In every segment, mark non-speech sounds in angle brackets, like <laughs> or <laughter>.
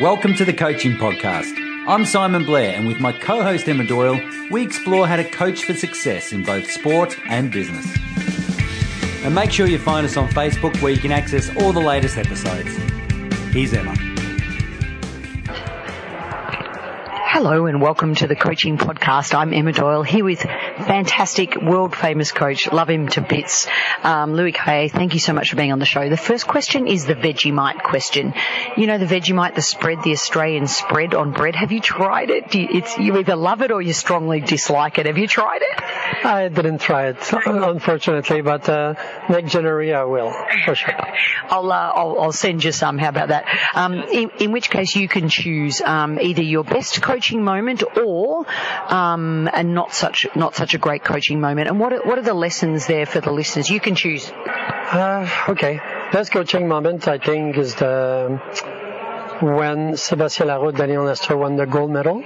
Welcome to the Coaching Podcast. I'm Simon Blair, and with my co host Emma Doyle, we explore how to coach for success in both sport and business. And make sure you find us on Facebook where you can access all the latest episodes. Here's Emma. Hello and welcome to the Coaching Podcast. I'm Emma Doyle here with fantastic world famous coach. Love him to bits. Um, Louis Cayer, thank you so much for being on the show. The first question is the Vegemite question. You know the Vegemite, the spread, the Australian spread on bread. Have you tried it? You, it's, you either love it or you strongly dislike it. Have you tried it? I didn't try it, <laughs> unfortunately, but uh, next January I will, for sure. I'll, uh, I'll, I'll, send you some. How about that? Um, in, in, which case you can choose um, either your best coaching moment or um, a not such not such a great coaching moment. And what are, what are the lessons there for the listeners? You can choose. Uh, okay, best coaching moment I think is the when Sébastien Lareau, Daniel Nestor won the gold medal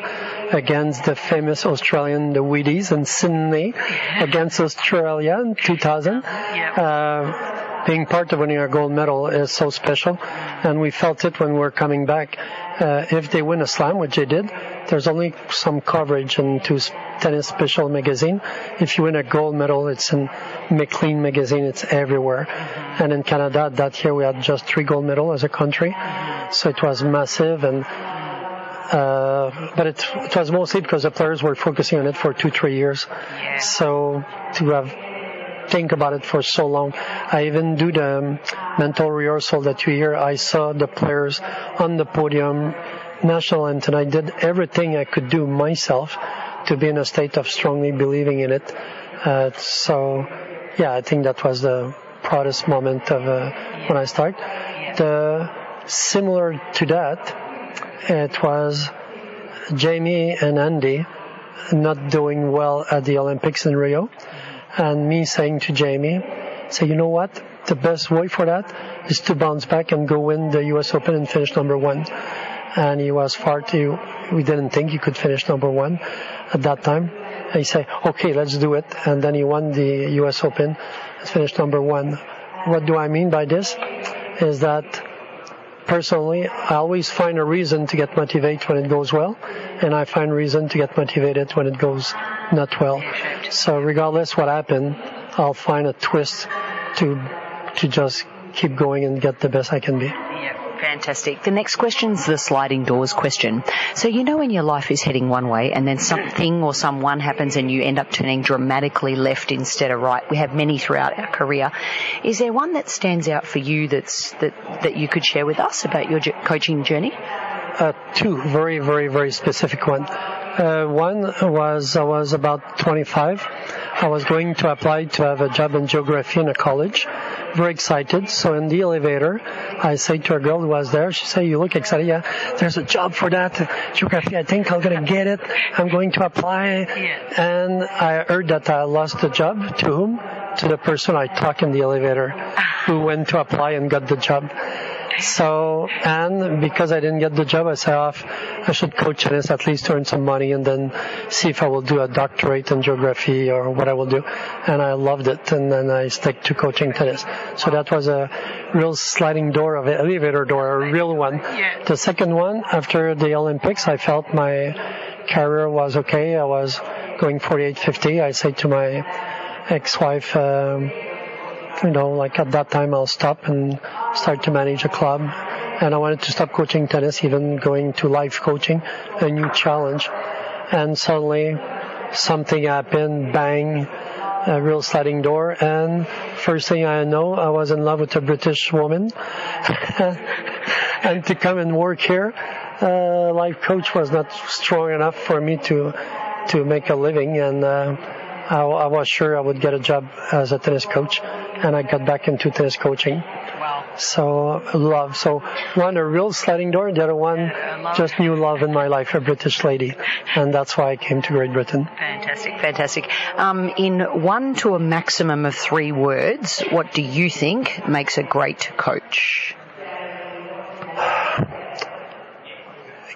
against the famous Australian, the Woodies in Sydney against Australia in 2000. Uh, being part of winning a gold medal is so special, and we felt it when we were coming back. Uh, if they win a slam, which they did, there's only some coverage in two tennis special magazine. If you win a gold medal, it's in McLean magazine. It's everywhere. Mm-hmm. And in Canada, that year we had just three gold medals as a country. So it was massive and, uh, but it, it, was mostly because the players were focusing on it for two, three years. Yeah. So to have think about it for so long. I even do the mental rehearsal that you hear. I saw the players on the podium, national anthem. I did everything I could do myself to be in a state of strongly believing in it. Uh, so, yeah, I think that was the proudest moment of uh, when I started. The similar to that, it was Jamie and Andy not doing well at the Olympics in Rio, and me saying to Jamie, "Say, you know what? The best way for that is to bounce back and go win the U.S. Open and finish number one." And he was far too. We didn't think he could finish number one, at that time. And he said, okay, let's do it. And then he won the US Open, finished number one. What do I mean by this? Is that personally, I always find a reason to get motivated when it goes well, and I find reason to get motivated when it goes not well. So regardless what happened, I'll find a twist to to just keep going and get the best I can be. Fantastic. The next question is the sliding doors question. So you know when your life is heading one way and then something or someone happens and you end up turning dramatically left instead of right. We have many throughout our career. Is there one that stands out for you that's that that you could share with us about your coaching journey? Uh, two very very very specific one. Uh, one was I was about 25. I was going to apply to have a job in geography in a college very excited. So in the elevator, I say to a girl who was there, she said, you look excited. Yeah, there's a job for that geography. I think I'm going to get it. I'm going to apply. And I heard that I lost the job. To whom? To the person I talked in the elevator who went to apply and got the job. So, and because I didn't get the job, I said, I should coach tennis at least earn some money and then see if I will do a doctorate in geography or what I will do. And I loved it. And then I stick to coaching tennis. So that was a real sliding door of an elevator door, a real one. The second one, after the Olympics, I felt my career was okay. I was going 48, 50. I said to my ex-wife, um, you know, like at that time I'll stop and start to manage a club. And I wanted to stop coaching tennis, even going to life coaching, a new challenge. And suddenly something happened, bang, a real sliding door. And first thing I know, I was in love with a British woman. <laughs> and to come and work here, uh, life coach was not strong enough for me to, to make a living. And, uh, I, I was sure I would get a job as a tennis coach and I got back into tennis coaching. Wow. So love. So one a real sliding door, the other one just new love in my life, a British lady, and that's why I came to Great Britain. Fantastic, fantastic. Um, in one to a maximum of three words, what do you think makes a great coach?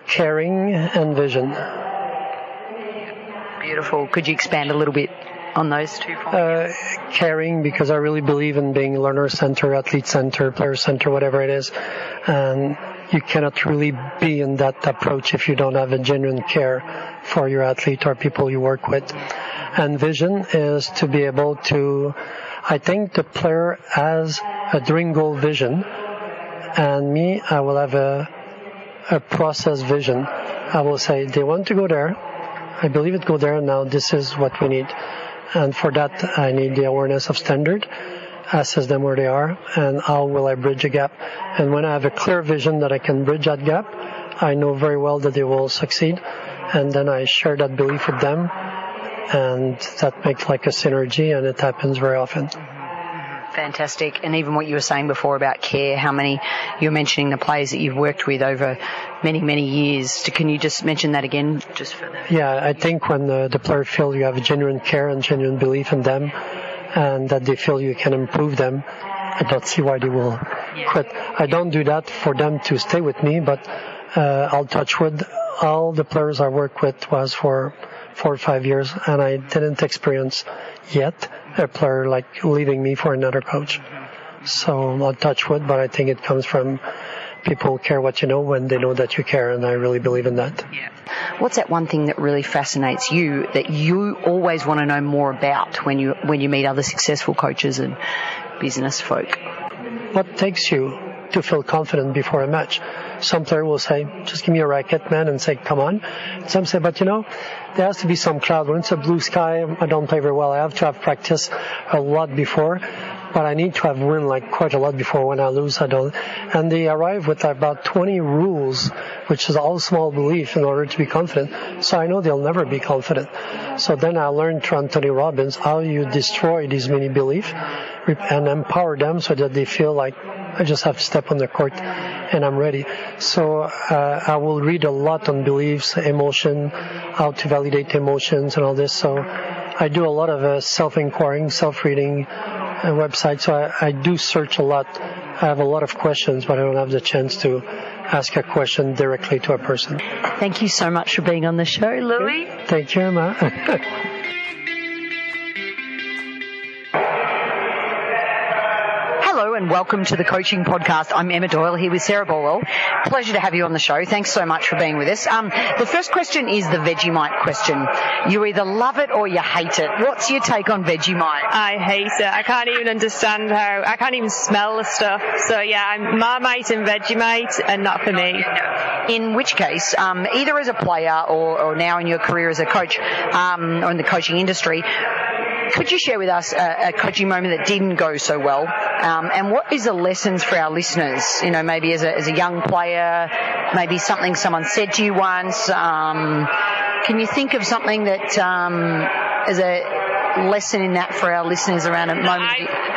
Caring and vision. Beautiful. Could you expand a little bit on those two uh, caring because I really believe in being learner center, athlete center, player center, whatever it is. And you cannot really be in that approach if you don't have a genuine care for your athlete or people you work with. And vision is to be able to, I think the player has a dream goal vision and me, I will have a, a process vision. I will say they want to go there. I believe it go there. Now this is what we need. And for that, I need the awareness of standard, assess them where they are, and how will I bridge a gap. And when I have a clear vision that I can bridge that gap, I know very well that they will succeed. And then I share that belief with them, and that makes like a synergy, and it happens very often fantastic. And even what you were saying before about care, how many you're mentioning the players that you've worked with over many, many years. Can you just mention that again, just for the... Yeah, I think when the, the player feel you have a genuine care and genuine belief in them, and that they feel you can improve them, I don't see why they will quit. I don't do that for them to stay with me, but uh, I'll touch with All the players I work with was for four or five years, and I didn't experience yet a player like leaving me for another coach. So I'll touch wood, but I think it comes from people care what you know when they know that you care, and I really believe in that. Yeah. What's that one thing that really fascinates you that you always want to know more about when you when you meet other successful coaches and business folk? What takes you to feel confident before a match? Some player will say, "Just give me a racket, man," and say, "Come on." Some say, "But you know, there has to be some cloud. When it's a blue sky, I don't play very well. I have to have practice a lot before." but I need to have win like quite a lot before when I lose I don't. And they arrive with about 20 rules, which is all small belief in order to be confident. So I know they'll never be confident. So then I learned from Anthony Robbins how you destroy these many beliefs and empower them so that they feel like I just have to step on the court and I'm ready. So uh, I will read a lot on beliefs, emotion, how to validate emotions and all this. So I do a lot of uh, self-inquiring, self-reading, a website, so I, I do search a lot. I have a lot of questions, but I don't have the chance to ask a question directly to a person. Thank you so much for being on the show, Louis. Thank you, Emma. <laughs> and welcome to the coaching podcast. I'm Emma Doyle here with Sarah Borwell. Pleasure to have you on the show. Thanks so much for being with us. Um, the first question is the Vegemite question. You either love it or you hate it. What's your take on Vegemite? I hate it. I can't even understand how, I can't even smell the stuff. So yeah, I'm Marmite and Vegemite and not for me. In which case, um, either as a player or, or, now in your career as a coach um, or in the coaching industry, could you share with us a, a coaching moment that didn't go so well? Um, and what is the lessons for our listeners? You know, maybe as a, as a young player, maybe something someone said to you once. Um, can you think of something that um, as a lesson in that for our listeners around a moment? I,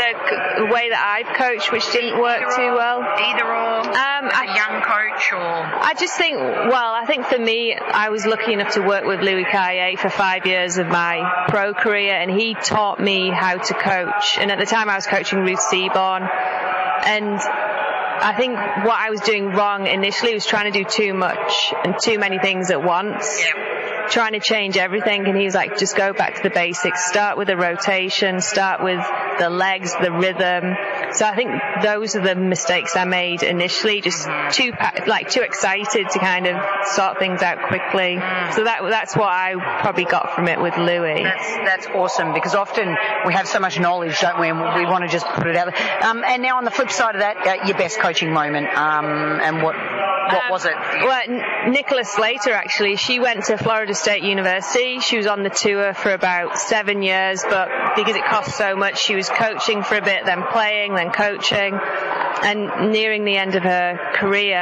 the way that I've coached, which didn't work too well. Either or. Um, a young coach or. I just think, well, I think for me, I was lucky enough to work with Louis Cayer for five years of my pro career, and he taught me how to coach. And at the time, I was coaching Ruth Seaborn, and I think what I was doing wrong initially was trying to do too much and too many things at once. Yeah trying to change everything and he's like just go back to the basics. Start with the rotation start with the legs the rhythm. So I think those are the mistakes I made initially just too like too excited to kind of sort things out quickly. So that that's what I probably got from it with Louis. That's that's awesome because often we have so much knowledge don't we and we want to just put it out um, and now on the flip side of that uh, your best coaching moment um, and what what um, was it? Well, Nicola Slater actually, she went to Florida State University. She was on the tour for about seven years, but because it cost so much, she was coaching for a bit, then playing, then coaching. And nearing the end of her career,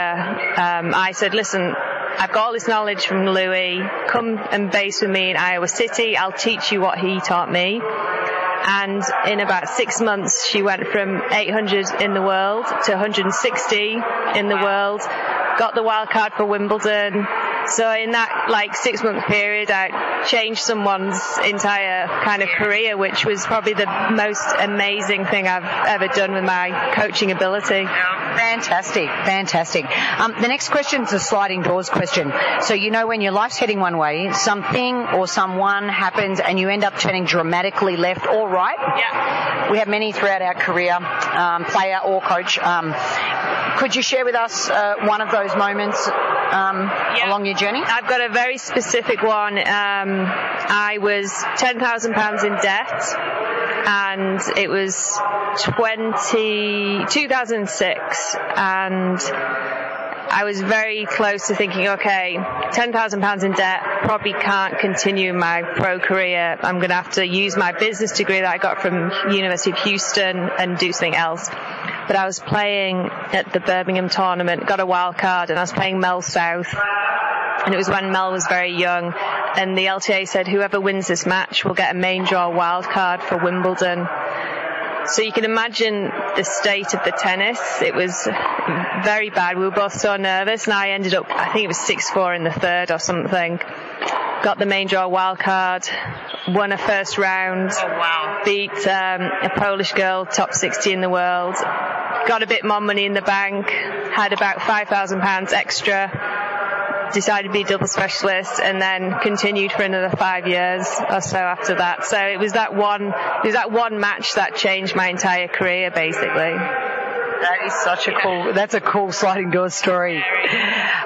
um, I said, listen, I've got all this knowledge from Louis. Come and base with me in Iowa City. I'll teach you what he taught me. And in about six months, she went from 800 in the world to 160 in the world got the wild card for Wimbledon, So in that like six month period, I changed someone's entire kind of career, which was probably the most amazing thing I've ever done with my coaching ability. Fantastic, fantastic. Um, the next question is a sliding doors question. So you know when your life's heading one way, something or someone happens and you end up turning dramatically left or right. Yeah. We have many throughout our career, um, player or coach. Um, could you share with us uh, one of those moments um, Yeah. along your journey? I've got a very specific one. Um, I was ten thousand pounds in debt, and it was 20, 2006, and I was very close to thinking, okay, ten thousand pounds in debt, probably can't continue my pro career. I'm going to have to use my business degree that I got from University of Houston and do something else. But I was playing at the Birmingham tournament, got a wild card, and I was playing Mel South and it was when Mel was very young. And the LTA said whoever wins this match will get a main draw wild card for Wimbledon. So you can imagine the state of the tennis. It was very bad. We were both so nervous, and I ended up, I think it was 6-4 in the third or something. Got the main draw wild card, won a first round, beat um, a Polish girl, top 60 in the world. Got a bit more money in the bank, had about £5,000 extra decided to be a double specialist and then continued for another five years or so after that. So it was that one, it was that one match that changed my entire career basically. That is such a cool. That's a cool sliding door story.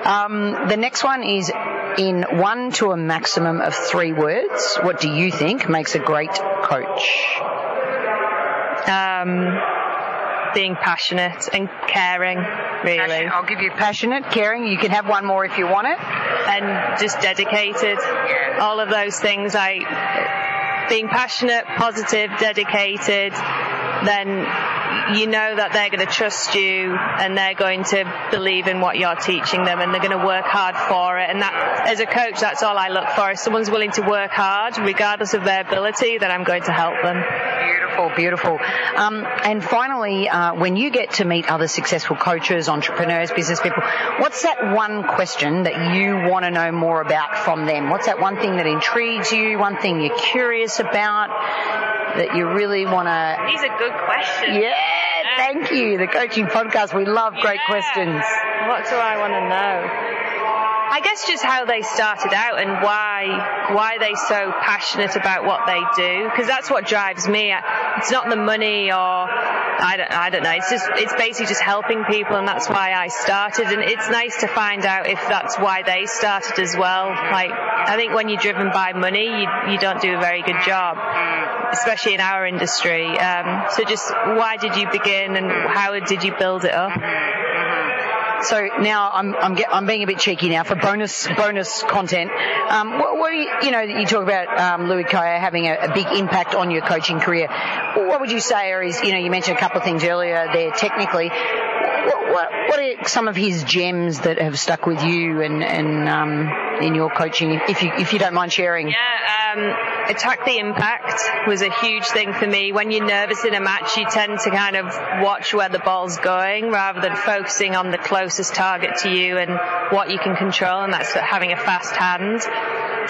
Um, the next one is in one to a maximum of three words. What do you think makes a great coach? Um, being passionate and caring, really. I'll give you passionate, caring. You can have one more if you want it. and just dedicated. All of those things. I being passionate, positive, dedicated. Then you know that they're going to trust you and they're going to believe in what you're teaching them and they're going to work hard for it. And that, as a coach, that's all I look for. If someone's willing to work hard, regardless of their ability, then I'm going to help them. Beautiful, beautiful. Um, and finally, uh, when you get to meet other successful coaches, entrepreneurs, business people, what's that one question that you want to know more about from them? What's that one thing that intrigues you? One thing you're curious about that you really want to? These are good questions. Yeah, thank you. The coaching podcast. We love great Yeah. questions. What do I want to know? I guess just how they started out and why why they so passionate about what they do because that's what drives me. It's not the money or I don't I don't know. It's just it's basically just helping people and that's why I started and it's nice to find out if that's why they started as well. Like I think when you're driven by money, you you don't do a very good job especially in our industry. Um, so just why did you begin and how did you build it up? So now I'm I'm, get, I'm being a bit cheeky now for bonus bonus content. Um, what, what you you know you talk about um, Louis Cayer having a, a big impact on your coaching career. What would you say are his you know you mentioned a couple of things earlier there technically. What, what, what are some of his gems that have stuck with you and and um, in your coaching, if you if you don't mind sharing? Yeah, um, attack the impact was a huge thing for me. When you're nervous in a match, you tend to kind of watch where the ball's going rather than focusing on the closest target to you and what you can control, and that's having a fast hand.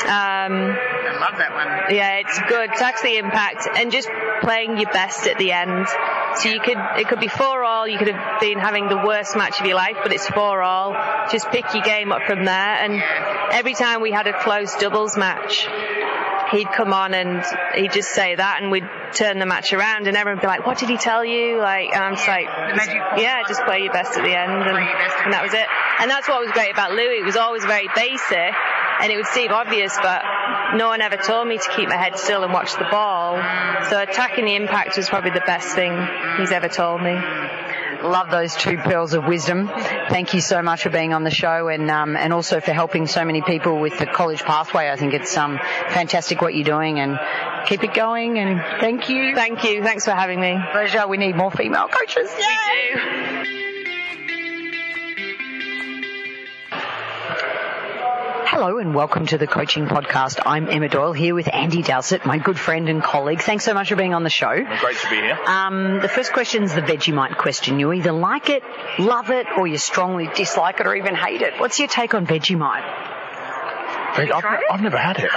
Um, I love that one. yeah, it's good. Tax the impact and just playing your best at the end. So you could, it could be four all. You could have been having the worst match of your life, but it's four all. Just pick your game up from there. And every time we had a close doubles match, he'd come on and he'd just say that, and we'd turn the match around, and everyone would be like, "What did he tell you?" Like, and I'm just like, "Yeah, just play your best at the end," and, and that was it. And that's what was great about Louis. It was always very basic, and it would seem obvious, but no one ever told me to keep my head still and watch the ball. So attacking the impact was probably the best thing he's ever told me. Love those two pearls of wisdom. Thank you so much for being on the show and um, and also for helping so many people with the college pathway. I think it's um, fantastic what you're doing and keep it going. And thank you. Thank you. Thanks for having me. Pleasure. We need more female coaches. We do. Hello and welcome to the Coaching Podcast. I'm Emma Doyle here with Andy Dowsett, my good friend and colleague. Thanks so much for being on the show. Great to be here. Um, the first question is the Vegemite question. You either like it, love it, or you strongly dislike it or even hate it. What's your take on Vegemite? Veg- I've. I've never had it. <laughs>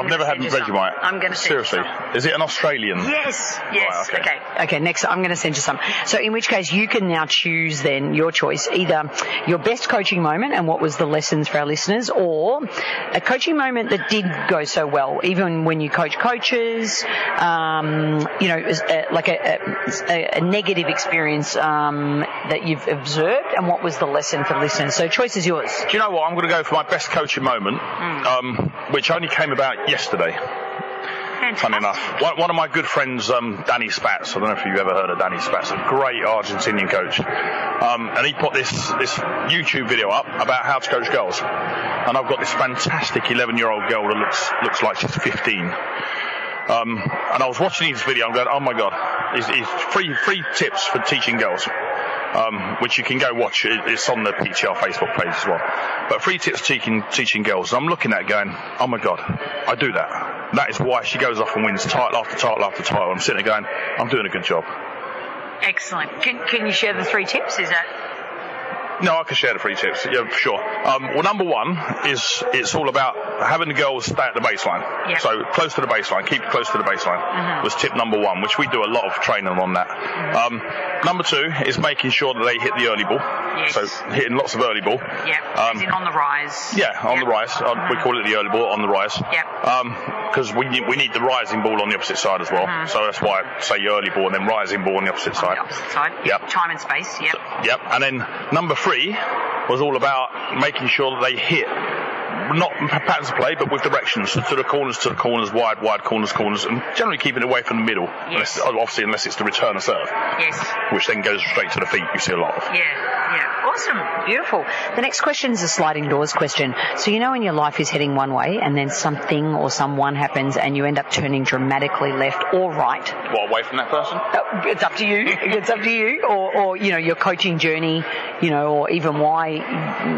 Okay, I'm I've never had send you some. Vegemite. I'm gonna send you Seriously. Is it an Australian? Yes, yes. Right, okay. okay. okay. next I'm going to send you some. So in which case you can now choose then your choice, either your best coaching moment and what was the lessons for our listeners, or a coaching moment that did go so well, even when you coach coaches, um, you know, is, uh, like a, a, a negative experience um, that you've observed, and what was the lesson for the listeners. So choice is yours. Do you know what? I'm going to go for my best coaching moment, Hmm. um, which only came about yesterday. Funny enough, one, one of my good friends, um, Danny Spatz. I don't know if you've ever heard of Danny Spatz, a great Argentinian coach. Um, and he put this this YouTube video up about how to coach girls. And I've got this fantastic 11 year old girl that looks looks like she's 15. Um, and I was watching his video. I'm going, oh my god, it's, it's free free tips for teaching girls. Um, which you can go watch. It's on the PTR Facebook page as well. But free tips teaching teaching girls. And I'm looking at going, oh my god, I do that. That is why she goes off and wins title after title after title. I'm sitting there going, I'm doing a good job. Excellent. Can, can you share the three tips? Is that No, I can share the free tips. Yeah, for sure. Um, well, number one is it's all about having the girls stay at the baseline. Yeah. So close to the baseline, keep close to the baseline was tip number one, which we do a lot of training on that. Um, number two is making sure that they hit the early ball. Yes. So hitting lots of early ball. yeah, Um, on the rise? Yeah, on the rise. Uh, We call it the early ball on the rise. Yep. Because we need, we need the rising ball on the opposite side as well. So that's why I say early ball and then rising ball on the opposite side. The opposite side. Yep. Time and space. Yep. Yep. And then number three was all about making sure that they hit not patterns of play, but with directions to the corners, to the corners, wide, wide corners, corners, and generally keeping it away from the middle. Yes. Unless, obviously, unless it's the return of serve, Yes. which then goes straight to the feet. You see a lot of. Yeah, yeah. Awesome. Beautiful. The next question is a sliding doors question. So you know when your life is heading one way and then something or someone happens and you end up turning dramatically left or right. What away from that person? Uh, It's up to you. <laughs> It's up to you. Or, or, you know, your coaching journey, you know, or even why,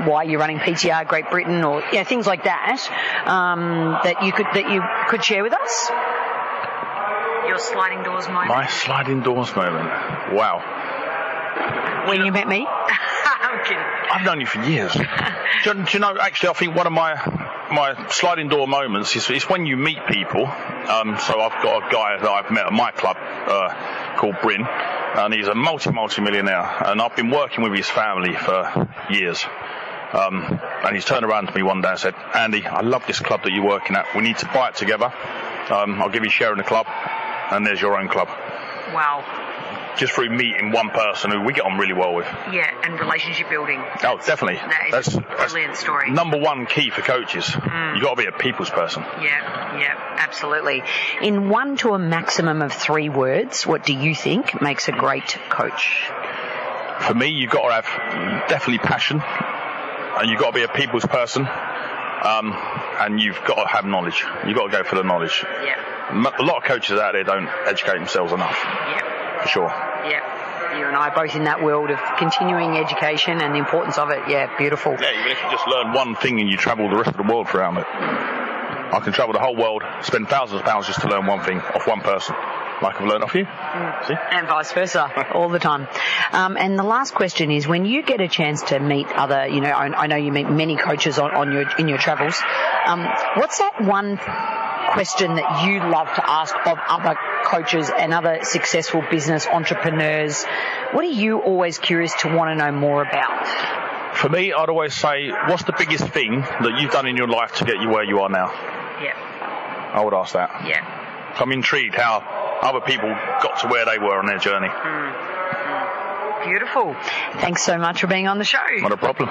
why you're running PTR Great Britain or, you know, things like that, um, that you could, that you could share with us. Your sliding doors moment. My sliding doors moment. Wow. when you met me. <laughs> I'm kidding. I've known you for years. <laughs> do, you- do you know? Actually, I think one of my my sliding door moments is, is when you meet people. Um, so I've got a guy that I've met at my club uh, called Bryn, and he's a multi multi millionaire, and I've been working with his family for years. Um, and he's turned around to me one day and said, "Andy, I love this club that you're working at. We need to buy it together. Um, I'll give you a share in the club, and there's your own club." Wow. Just through meeting one person who we get on really well with. Yeah, and relationship building. Oh, definitely. That is a brilliant story. Number one key for coaches. You've got to be a people's person. Yeah, yeah, absolutely. In one to a maximum of three words, what do you think makes a great coach? For me, you've got to have definitely passion, and you've got to be a people's person, um, and you've got to have knowledge. You've got to go for the knowledge. Yeah, A lot of coaches out there don't educate themselves enough, yeah, for sure. yeah. You and I are both in that world of continuing education and the importance of it. Yeah, beautiful. Yeah, even if you just learn one thing and you travel the rest of the world around it. I can travel the whole world, spend thousands of pounds just to learn one thing off one person, like I've learned off you. See? And vice versa, <laughs> all the time. Um, and the last question is, when you get a chance to meet other, you know, I, I know you meet many coaches on, on your in your travels. Um, what's that one question that you love to ask of other coaches and other successful business entrepreneurs? What are you always curious to want to know more about? For me, I'd always say, what's the biggest thing that you've done in your life to get you where you are now? Yeah, I would ask that. yeah. I'm intrigued how other people got to where they were on their journey. Hmm. Hmm. Beautiful. Thanks so much for being on the show. Not a problem.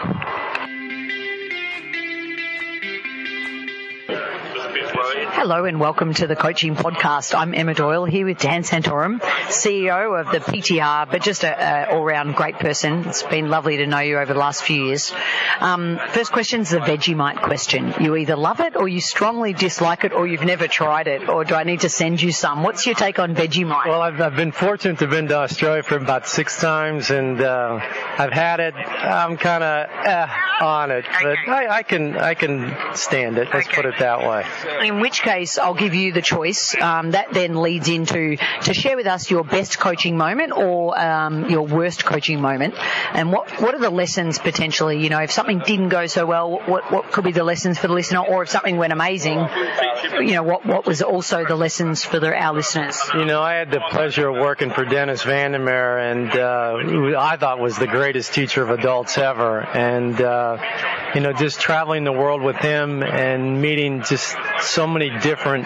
Hello and welcome to the Coaching Podcast. I'm Emma Doyle here with Dan Santorum, CEO of the PTR, but just a, a all-round great person. It's been lovely to know you over the last few years. Um, first question's the Vegemite question. You either love it or you strongly dislike it or you've never tried it or do I need to send you some? What's your take on Vegemite? Well, I've, I've been fortunate to have been to Australia for about six times, and uh, I've had it. I'm kind of eh, on it, but Okay. I, I can I can stand it. Let's Okay. put it that way. In which case, I'll give you the choice. Um, that then leads into to share with us your best coaching moment or um, your worst coaching moment, and what what are the lessons potentially? You know, if something didn't go so well, what what could be the lessons for the listener, or if something went amazing, you know, what what was also the lessons for the, our listeners? You know, I had the pleasure of working for Dennis Van der Meer, and uh, I thought was the greatest teacher of adults ever, and uh, you know, just traveling the world with him and meeting just so many different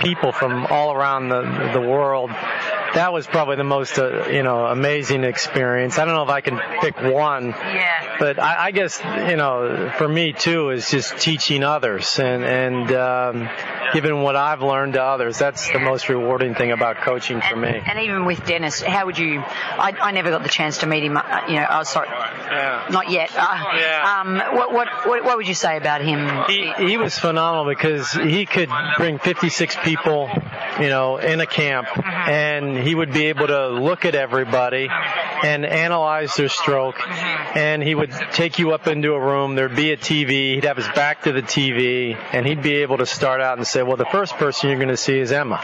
people from all around the the world that was probably the most uh, you know amazing experience. I don't know if I can pick one, Yeah. But I, I guess you know for me too is just teaching others and and um, giving what I've learned to others. That's the most rewarding thing about coaching for me. And even with Dennis, how would you? I, I never got the chance to meet him. uh, You know, oh, sorry, Yeah. not yet. Uh, Yeah. Um, what, what what what would you say about him? He, he was phenomenal because he could bring 56 people, you know, in a camp, and he would be able to look at everybody and analyze their stroke, and he would take you up into a room. There'd be a TV. He'd have his back to the TV, and he'd be able to start out and say, "Well, the first person you're going to see is Emma."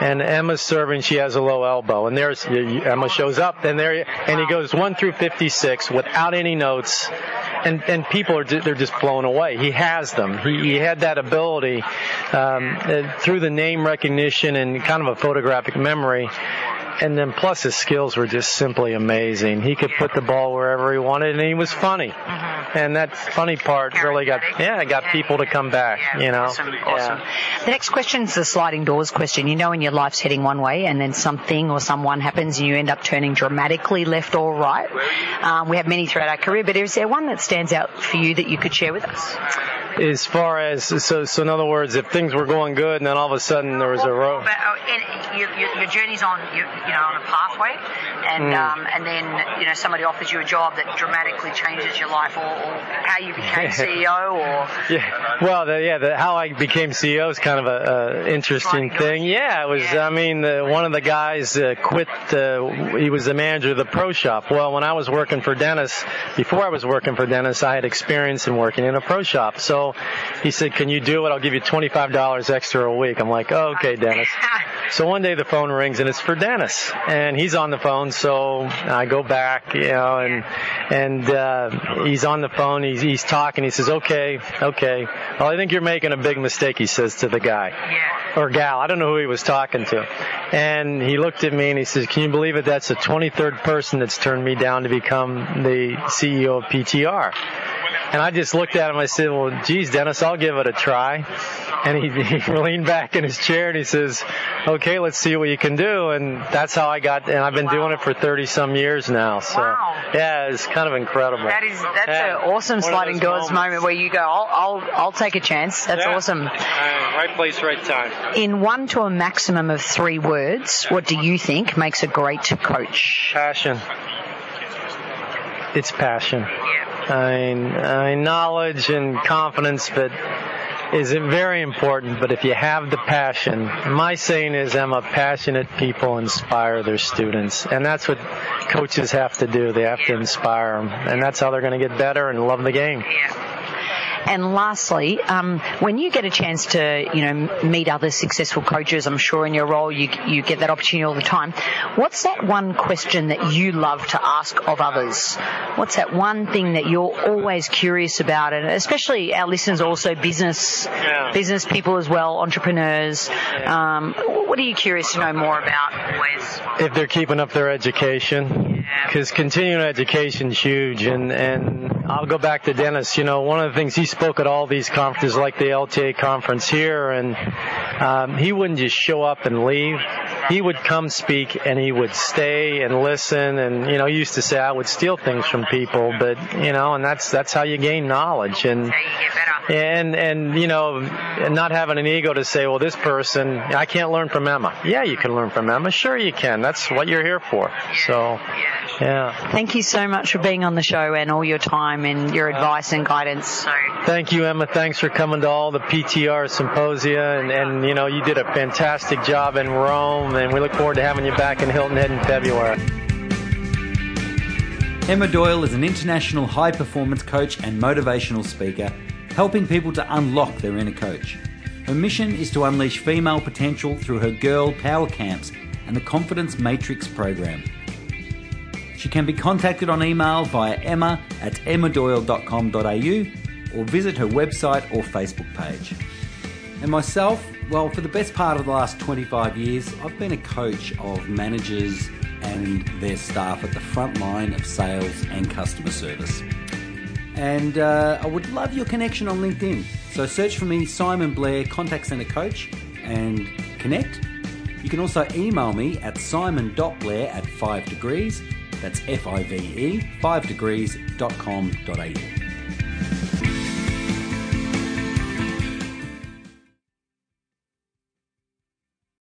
and Emma's serving. She has a low elbow, and there's Emma shows up, and there, and he goes one through 56 without any notes, and and people are they're just blown away. He has them. He, he had that ability um, uh, through the name recognition and kind of a photographic memory. And then plus his skills were just simply amazing. He could put the ball wherever he wanted and he was funny. And that funny part really got, yeah, got people to come back, you know. Awesome, Yeah. awesome. The next question is the sliding doors question. You know, when your life's heading one way and then something or someone happens and you end up turning dramatically left or right. Um, we have many throughout our career, but is there one that stands out for you that you could share with us? As far as so so in other words if things were going good and then all of a sudden there was a road. But, uh, and your, your, your journey's on, you, you know, on a pathway, and um, and then you know somebody offers you a job that dramatically changes your life, or, or how you became <laughs> CEO, or yeah. Well the, yeah the, how I became CEO is kind of a, a interesting thing. Yeah it was I mean the, one of the guys uh, quit uh, he was the manager of the pro shop. Well when I was working for Dennis before I was working for Dennis I had experience in working in a pro shop. So he said can you do it I'll give you $25 extra a week I'm like oh, okay Dennis <laughs> So one day the phone rings and it's for Dennis, and he's on the phone. So I go back, you know, and and uh, he's on the phone. He's he's talking. He says, "Okay, okay. Well, I think you're making a big mistake," he says to the guy or gal. I don't know who he was talking to. And he looked at me and he says, "Can you believe it? That's the 23rd person that's turned me down to become the CEO of PTR." And I just looked at him. And I said, "Well, geez, Dennis, I'll give it a try." And he, <laughs> he leaned back in his chair and he says, "Okay, let's see what you can do." And that's how I got. And I've been doing it for 30 some years now. So Wow. yeah, it's kind of incredible. That is that's Yeah. an awesome sliding doors moment where you go, I'll I'll I'll take a chance. That's Yeah. awesome. Uh, right place, right time. In one to a maximum of three words, what do you think makes a great coach? Passion. It's passion. I I knowledge and confidence, but is very important. But if you have the passion, my saying is, Emma, passionate people inspire their students, and that's what coaches have to do. They have to inspire them, and that's how they're going to get better and love the game. And lastly, um, when you get a chance to, you know, meet other successful coaches, I'm sure in your role you you get that opportunity all the time. What's that one question that you love to ask of others? What's that one thing that you're always curious about, and especially our listeners, also business Yeah. business people as well, entrepreneurs. Um, what are you curious to know more about? Always. if they're keeping up their education because continuing education is huge and and I'll go back to Dennis you know one of the things he spoke at all these conferences like the LTA conference here and um, he wouldn't just show up and leave he would come speak and he would stay and listen and you know he used to say I would steal things from people but you know and that's that's how you gain knowledge and and and you know and not having an ego to say well this person i can't learn from emma. Yeah you can learn from emma. Sure you can. That's what you're here for. So yeah. Thank you so much for being on the show and all your time and your advice and guidance. Thank you emma. Thanks for coming to all the ptr symposia. And and you know you did a fantastic job in rome. And we look forward to having you back in hilton head in february. Emma Doyle is an international high performance coach and motivational speaker, helping people to unlock their inner coach. Her mission is to unleash female potential through her Girl Power Camps and the Confidence Matrix program. She can be contacted on email via emma at emmadoyle.com.au or visit her website or Facebook page. And myself, well, for the best part of the last 25 years, I've been a coach of managers and their staff at the front line of sales and customer service. And uh, I would love your connection on LinkedIn. So search for me, Simon Blair, Contact Center Coach, and connect. You can also email me at simon.blair at 5 degrees. That's F I V E, 5degrees.com.au.